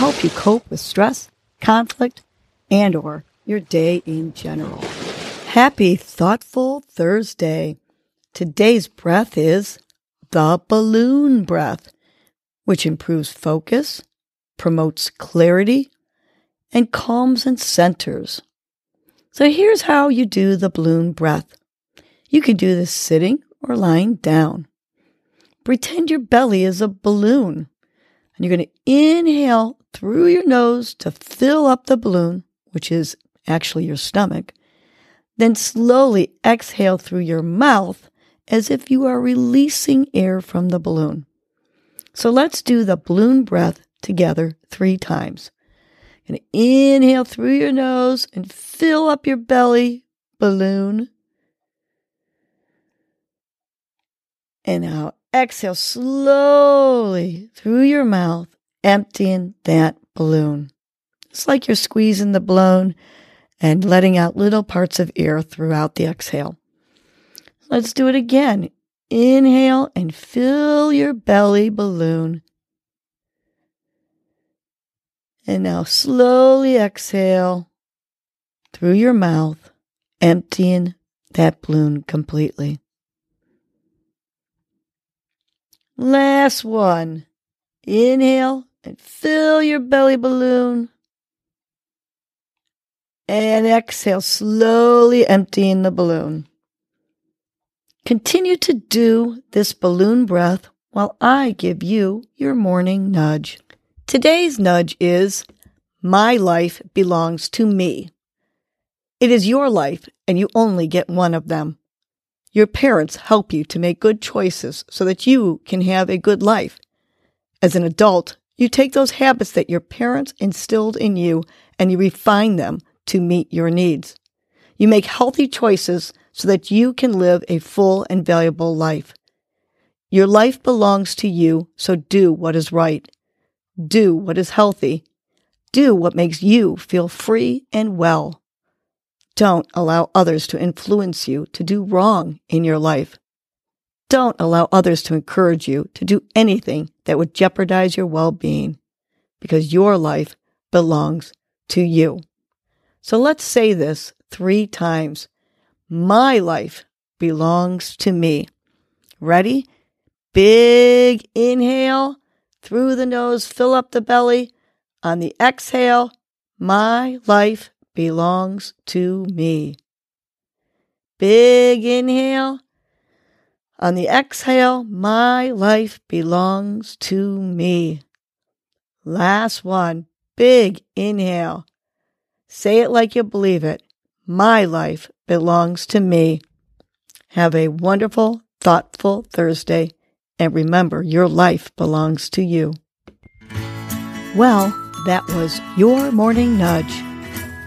help you cope with stress, conflict, and or your day in general. Happy thoughtful Thursday. Today's breath is the balloon breath, which improves focus, promotes clarity, and calms and centers. So here's how you do the balloon breath. You can do this sitting or lying down. Pretend your belly is a balloon. And you're going to inhale through your nose to fill up the balloon, which is actually your stomach. Then slowly exhale through your mouth as if you are releasing air from the balloon. So let's do the balloon breath together three times. And inhale through your nose and fill up your belly balloon. And now exhale slowly through your mouth, emptying that balloon. It's like you're squeezing the balloon and letting out little parts of air throughout the exhale. Let's do it again. Inhale and fill your belly balloon. And now slowly exhale through your mouth, emptying that balloon completely. Last one. Inhale and fill your belly balloon. And exhale, slowly emptying the balloon. Continue to do this balloon breath while I give you your morning nudge. Today's nudge is My life belongs to me. It is your life, and you only get one of them. Your parents help you to make good choices so that you can have a good life. As an adult, you take those habits that your parents instilled in you and you refine them to meet your needs. You make healthy choices so that you can live a full and valuable life. Your life belongs to you, so do what is right. Do what is healthy. Do what makes you feel free and well. Don't allow others to influence you to do wrong in your life. Don't allow others to encourage you to do anything that would jeopardize your well-being because your life belongs to you. So let's say this three times. My life belongs to me. Ready? Big inhale through the nose, fill up the belly. On the exhale, my life belongs to me. Big inhale. On the exhale, my life belongs to me. Last one. Big inhale. Say it like you believe it. My life belongs to me. Have a wonderful, thoughtful Thursday, and remember your life belongs to you. Well, that was your morning nudge.